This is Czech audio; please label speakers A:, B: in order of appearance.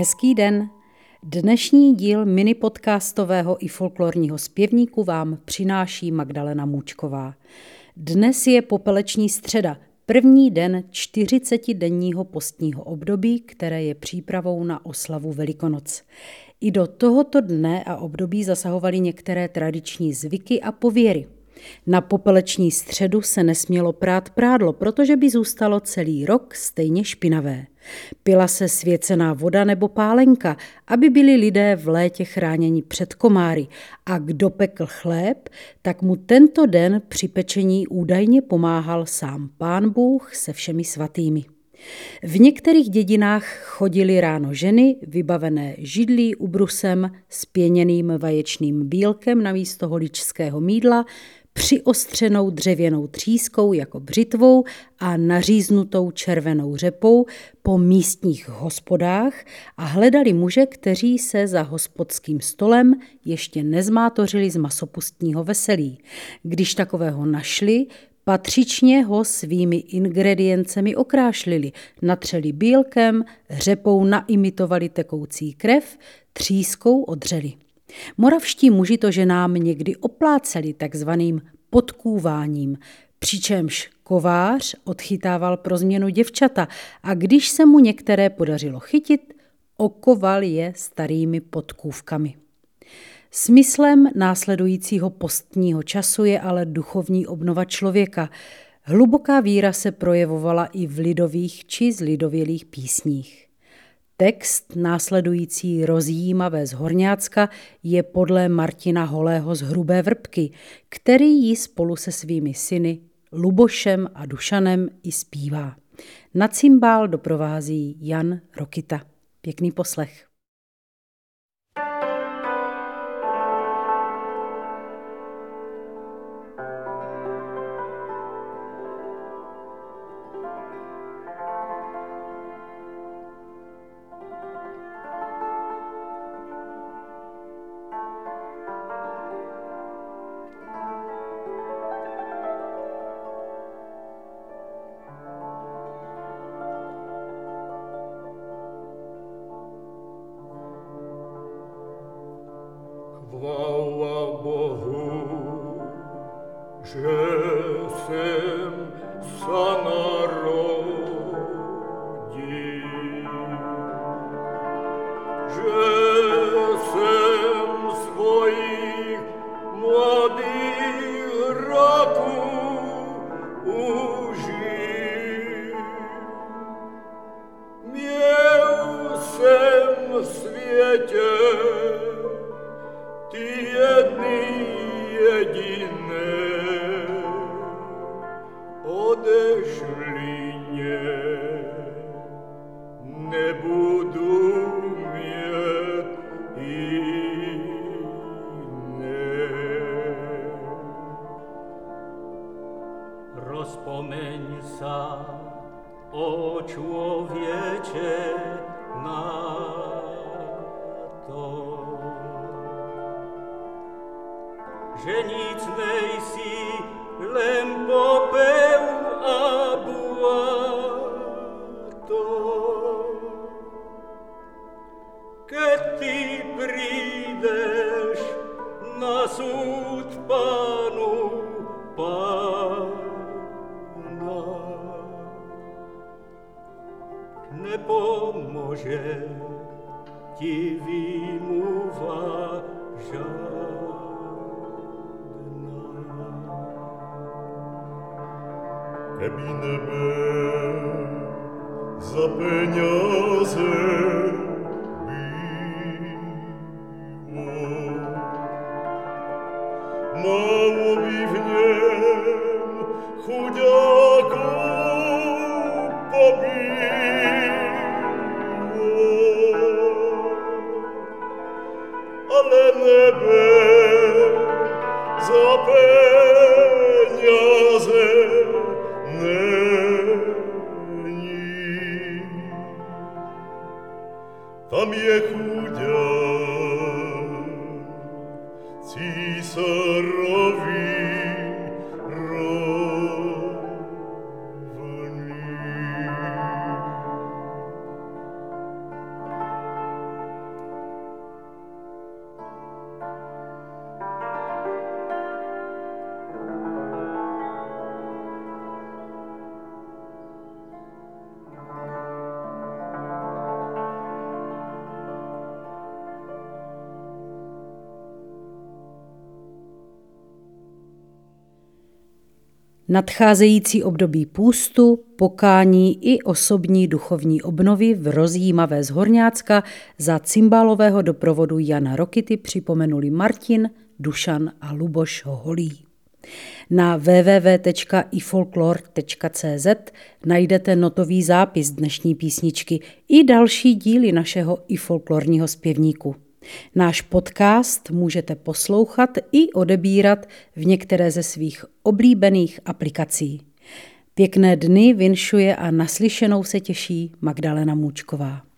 A: Hezký den. Dnešní díl mini podcastového i folklorního zpěvníku vám přináší Magdalena Můčková. Dnes je popeleční středa, první den 40-denního postního období, které je přípravou na oslavu Velikonoc. I do tohoto dne a období zasahovaly některé tradiční zvyky a pověry – na popeleční středu se nesmělo prát prádlo, protože by zůstalo celý rok stejně špinavé. Pila se svěcená voda nebo pálenka, aby byli lidé v létě chráněni před komáry a kdo pekl chléb, tak mu tento den při pečení údajně pomáhal sám pán Bůh se všemi svatými. V některých dědinách chodily ráno ženy, vybavené židlí ubrusem s pěněným vaječným bílkem na místo holičského mídla, přiostřenou dřevěnou třískou jako břitvou a naříznutou červenou řepou po místních hospodách a hledali muže, kteří se za hospodským stolem ještě nezmátořili z masopustního veselí. Když takového našli, Patřičně ho svými ingrediencemi okrášlili, natřeli bílkem, řepou naimitovali tekoucí krev, třískou odřeli. Moravští muži to ženám někdy opláceli takzvaným podkůváním, přičemž kovář odchytával pro změnu děvčata a když se mu některé podařilo chytit, okoval je starými podkůvkami. Smyslem následujícího postního času je ale duchovní obnova člověka. Hluboká víra se projevovala i v lidových či zlidovělých písních. Text následující rozjímavé z Horňácka je podle Martina Holého z Hrubé vrbky, který ji spolu se svými syny Lubošem a Dušanem i zpívá. Na cymbál doprovází Jan Rokita. Pěkný poslech.
B: же сем санароди. Же сем своих молодых раку ужи. Мел сем в свете
C: Rozpomeň sa o człowiecie na to, że nic nejsi, len popeł a błato. Keď ty prídeš na súd pánu pomоже ti vimuva žal.
B: Ebi nebe za pieniądze biło. Mało mi w niem chudziało, Mie
A: Nadcházející období půstu, pokání i osobní duchovní obnovy v rozjímavé z Horňácka za cymbálového doprovodu Jana Rokity připomenuli Martin, Dušan a Luboš Holí. Na www.ifolklor.cz najdete notový zápis dnešní písničky i další díly našeho i folklorního zpěvníku. Náš podcast můžete poslouchat i odebírat v některé ze svých oblíbených aplikací. Pěkné dny vinšuje a naslyšenou se těší Magdalena Můčková.